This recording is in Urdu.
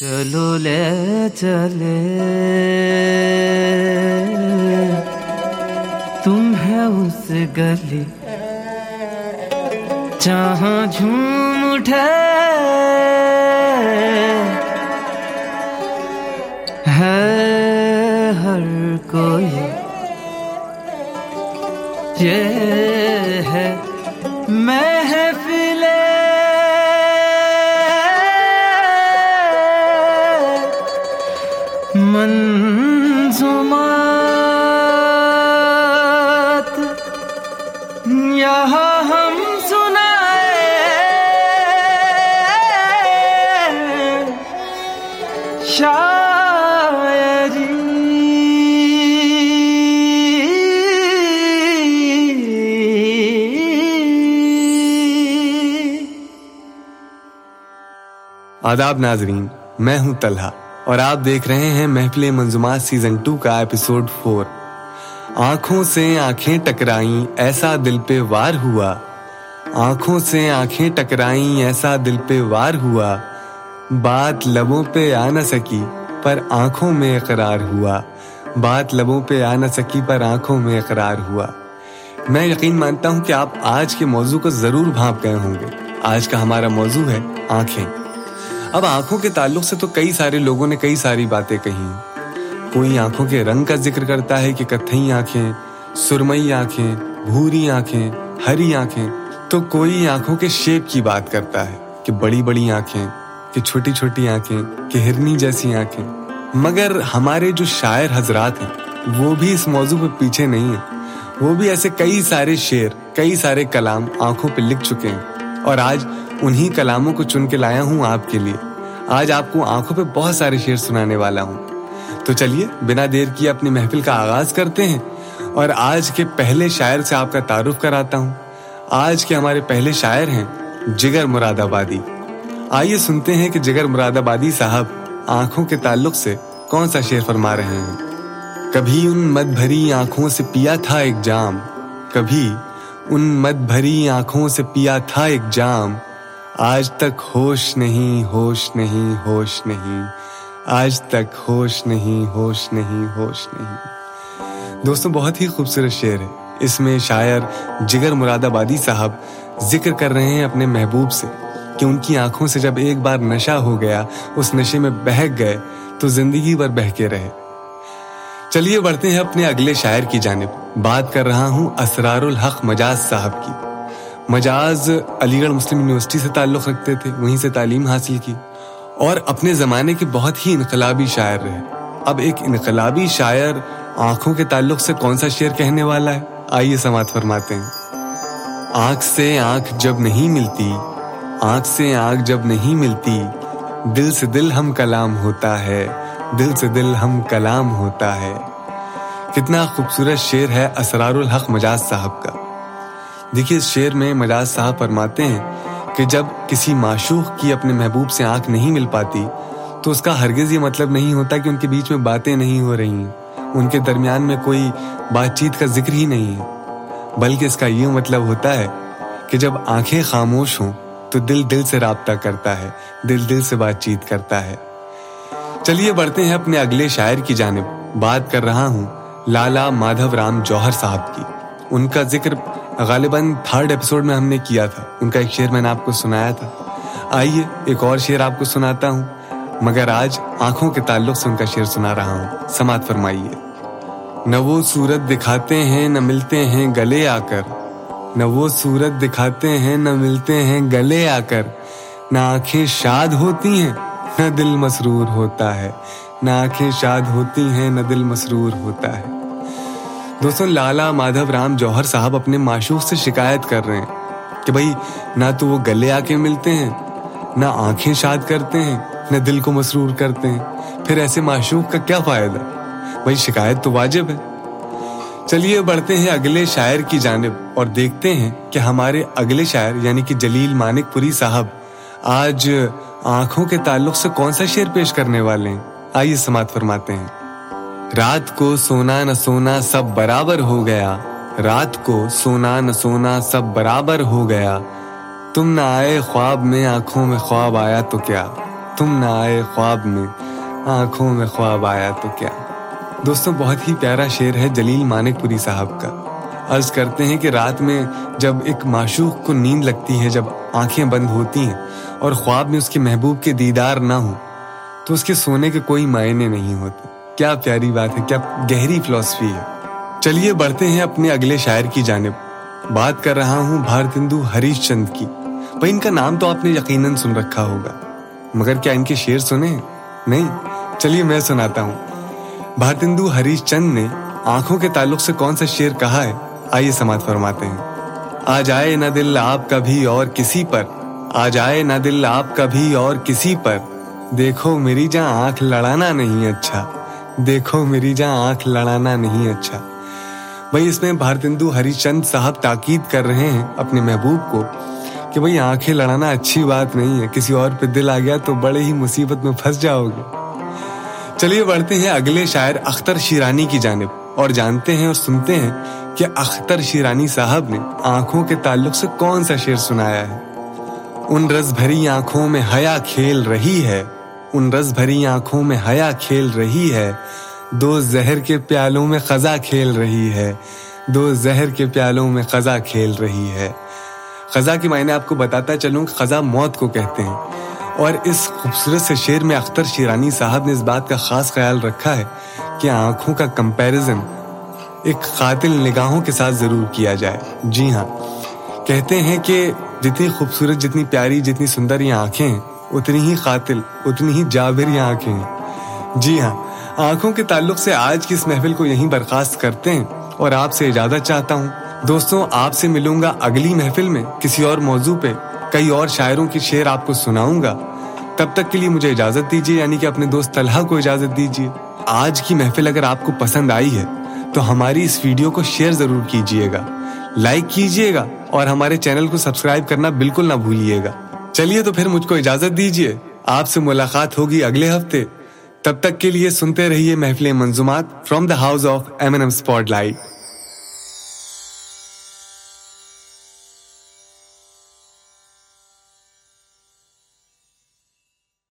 چلو لے چلے۔ تم ہے اس گلی۔ جہاں جھوم اٹھے۔ ہے ہر کوئی۔ یہ آداب ناظرین، میں ہوں طلحہ اور آپ دیکھ رہے ہیں محفل منظومات سیزن ٹو کا ایپیسوڈ فور آنکھوں سے آنکھیں ٹکرائیں، ایسا دل پہ وار ہوا۔ آنکھوں سے آنکھیں ٹکرائیں، ایسا دل پہ وار ہوا۔ بات لبوں پہ آ نہ سکی، پر آنکھوں میں اقرار ہوا۔ بات لبوں پہ آ نہ سکی، پر آنکھوں میں اقرار ہوا۔ میں یقین مانتا ہوں کہ آپ آج کے موضوع کو ضرور بھانپ گئے ہوں گے۔ آج کا ہمارا موضوع ہے آنکھیں۔ اب آنکھوں کے تعلق سے تو کئی سارے لوگوں نے کئی ساری باتیں کہی۔ کوئی آنکھوں کے رنگ کا ذکر کرتا ہے کہ کتھئی آنکھیں، سرمئی آنکھیں، بھوری آنکھیں، ہری آنکھیں، تو کوئی آنکھوں کے شیپ کی بات کرتا ہے کہ بڑی بڑی آنکھیں، کہ چھوٹی چھوٹی آنکھیں، کہ ہرنی جیسی آنکھیں۔ مگر ہمارے جو شاعر حضرات ہیں، وہ بھی اس موضوع پہ پیچھے نہیں ہیں۔ وہ بھی ایسے کئی سارے شعر، کئی سارے کلام آنکھوں پہ لکھ چکے ہیں۔ اور آج انہی کلاموں کو چن کے لایا ہوں آپ کے لیے۔ آج آپ کو آنکھوں پہ بہت سارے شعر سنانے والا ہوں۔ تو چلیے، بنا دیر کیے اپنی محفل کا آغاز کرتے ہیں۔ اور آج کے پہلے شاعر سے آپ کا تعارف کراتا ہوں۔ آج کے ہمارے پہلے شاعر ہیں جگر مراد آبادی۔ آئیے سنتے ہیں کہ جگر مراد آبادی صاحب آنکھوں کے تعلق سے کون سا شعر فرما رہے ہیں۔ کبھی ان مد بھری آنکھوں سے پیا تھا ایک جام۔ کبھی ان مد بھری آنکھوں سے پیا تھا ایک جام۔ آج تک ہوش نہیں ہوش نہیں ہوش نہیں۔ آج تک ہوش نہیں ہوش نہیں ہوش نہیں۔ دوستوں، بہت ہی خوبصورت شعر ہے۔ اس میں شاعر جگر مراد آبادی صاحب ذکر کر رہے ہیں اپنے محبوب سے کہ ان کی آنکھوں سے جب ایک بار نشہ ہو گیا، اس نشے میں بہک گئے تو زندگی بھر بہکے رہے۔ چلیے بڑھتے ہیں اپنے اگلے شاعر کی جانب۔ بات کر رہا ہوں اسرار الحق مجاز صاحب کی۔ مجاز علی گڑھ مسلم یونیورسٹی سے تعلق رکھتے تھے، وہیں سے تعلیم حاصل کی۔ اور اپنے زمانے کے بہت ہی انقلابی شاعر رہے۔ اب ایک انقلابی شاعر آنکھوں کے تعلق سے کون سا شعر کہنے والا ہے؟ آئیے سماعت فرماتے ہیں۔ آنکھ سے آنکھ جب نہیں ملتی، آنکھ سے آنکھ جب نہیں ملتی، دل سے دل ہم کلام ہوتا ہے، دل سے دل ہم کلام ہوتا ہے۔ کتنا خوبصورت شعر ہے اسرار الحق مجاز صاحب کا۔ دیکھیے، اس شعر میں مجاز صاحب فرماتے ہیں کہ جب کسی معشوق کی اپنے محبوب سے آنکھ نہیں مل پاتی، تو اس کا ہرگز یہ مطلب نہیں ہوتا کہ ان کے بیچ میں باتیں نہیں ہو رہی ہیں۔ ان کے درمیان میں کوئی بات چیت کا ذکر ہی نہیں ہے۔ بلکہ اس کا یہ مطلب ہوتا ہے کہ جب آنکھیں خاموش ہوں، تو دل دل سے رابطہ کرتا ہے، دل دل سے بات چیت کرتا ہے۔ چلیے، بڑھتے ہیں اپنے اگلے شاعر کی جانب۔ بات کر رہا ہوں لالا مادھو رام جوہر صاحب کی۔ ان کا ذکر غالباً تھرڈ ایپیسوڈ میں ہم نے کیا تھا۔ ان کا ایک شعر میں نے آپ کو سنایا تھا۔ آئیے ایک اور شعر آپ کو سناتا ہوں۔ مگر آج آنکھوں کے تعلق سے ان کا شعر سنا رہا ہوں۔ سماعت فرمائیے۔ نہ وہ صورت دکھاتے ہیں، نہ ملتے ہیں گلے آ کر۔ نہ وہ صورت دکھاتے ہیں، نہ ملتے ہیں گلے آ کر۔ نہ آنکھیں شاد ہوتی ہیں، نہ دل مسرور ہوتا ہے۔ نہ آنکھیں شاد ہوتی ہیں، نہ دل مسرور ہوتا ہے۔ دوستوں لالا مادھو رام جوہر صاحب اپنے معشوق سے شکایت کر رہے ہیں کہ بھائی، نہ تو وہ گلے آ کے ملتے ہیں، نہ آنکھیں شاد کرتے ہیں، نہ دل کو مسرور کرتے ہیں۔ پھر ایسے معشوق کا کیا فائدہ؟ بھائی، شکایت تو واجب ہے۔ چلیے بڑھتے ہیں اگلے شاعر کی جانب اور دیکھتے ہیں کہ ہمارے اگلے شاعر یعنی کہ جلیل مانک پوری صاحب، آج آنکھوں کے تعلق سے کون سا شعر پیش کرنے والے ہیں؟ آئیے سماعت فرماتے ہیں۔ رات کو سونا نہ سونا سب برابر ہو گیا۔ رات کو سونا نہ سونا سب برابر ہو گیا۔ تم نہ آئے خواب میں، آنکھوں میں خواب آیا تو کیا؟ تم نہ آئے خواب میں، آنکھوں میں خواب آیا تو کیا؟ دوستوں، بہت ہی پیارا شعر ہے جلیل مانک پوری صاحب کا۔ عرض کرتے ہیں کہ رات میں جب ایک معشوق کو نیند لگتی ہے، جب آنکھیں بند ہوتی ہیں اور خواب میں اس کے محبوب کے دیدار نہ ہوں، تو اس کے سونے کے کوئی معنی نہیں ہوتے۔ کیا پیاری بات ہے، کیا گہری فلسفی ہے۔ چلیے بڑھتے ہیں اپنے اگلے شاعر کی جانب۔ بات کر رہا ہوں بھارتندو ہریش چند کی۔ بھائی، ان کا نام تو آپ نے یقیناً سن رکھا ہوگا، مگر کیا ان کے شعر سنے؟ نہیں، چلیے میں سناتا ہوں۔ بھارتندو ہریش چند نے آنکھوں کے تعلق سے کون سا شعر کہا ہے؟ آئیے سماعت فرماتے ہیں۔ آ جائے نہ دل آپ کبھی اور کسی پر آ جائے نہ دل آپ کبھی اور کسی پر۔ دیکھو میری جہاں آنکھ لڑانا نہیں اچھا۔ دیکھو میری جہاں آنکھ لڑانا نہیں اچھا۔ بھائی اس میں بھارتندو ہری چند صاحب تاکید کر رہے ہیں اپنے محبوب کو کہ بھائی آنکھیں لڑانا اچھی بات نہیں ہے۔ کسی اور پہ دل آ گیا تو بڑے ہی مصیبت میں پھنس جاؤ گے۔ چلیے بڑھتے ہیں اگلے شاعر اختر شیرانی کی جانب اور جانتے ہیں اور سنتے ہیں کہ اختر شیرانی صاحب نے آنکھوں کے تعلق سے کون سا شعر سنایا ہے۔ ان رس بھری آنکھوں میں حیا کھیل رہی ہے۔ ان رس بھری آنکھوں میں حیا کھیل رہی ہے۔ دو زہر کے پیالوں میں خزا کھیل رہی ہے۔ دو زہر کے پیالوں میں خزا کھیل رہی ہے۔ خزا کی معنی آپ کو بتاتا چلوں کہ خزا موت کو کہتے ہیں۔ اور اس خوبصورت سے شعر میں اختر شیرانی صاحب نے اس بات کا خاص خیال رکھا ہے کہ آنکھوں کا کمپیرزن ایک قاتل نگاہوں کے ساتھ ضرور کیا جائے۔ جی ہاں۔ کہتے ہیں کہ جتنی خوبصورت، جتنی پیاری، جتنی سندر یہ آنکھیں ہیں اتنی ہی قاتل، اتنی ہی جابر یہ آنکھیں۔ ہیں جی ہاں آنکھوں کے تعلق سے آج کی اس محفل کو یہیں برخاست کرتے ہیں اور آپ سے اجازت چاہتا ہوں۔ دوستوں، آپ سے ملوں گا اگلی محفل میں کسی اور موضوع پہ۔ کئی اور شاعروں کی شعر آپ کو سناؤں گا۔ تب تک کے لیے مجھے اجازت دیجیے یعنی کہ اپنے دوست طلحہ کو اجازت دیجیے آج کی محفل اگر آپ کو پسند آئی ہے، تو ہماری اس ویڈیو کو شیئر ضرور کیجیے گا۔ لائک کیجیے گا اور ہمارے چینل کو سبسکرائب کرنا بالکل نہ بھولیے گا۔ چلیے تو پھر مجھ کو اجازت دیجیے آپ سے ملاقات ہوگی اگلے ہفتے۔ تب تک کے لیے سنتے رہیے محفل منظومات from the house of M N M spotlight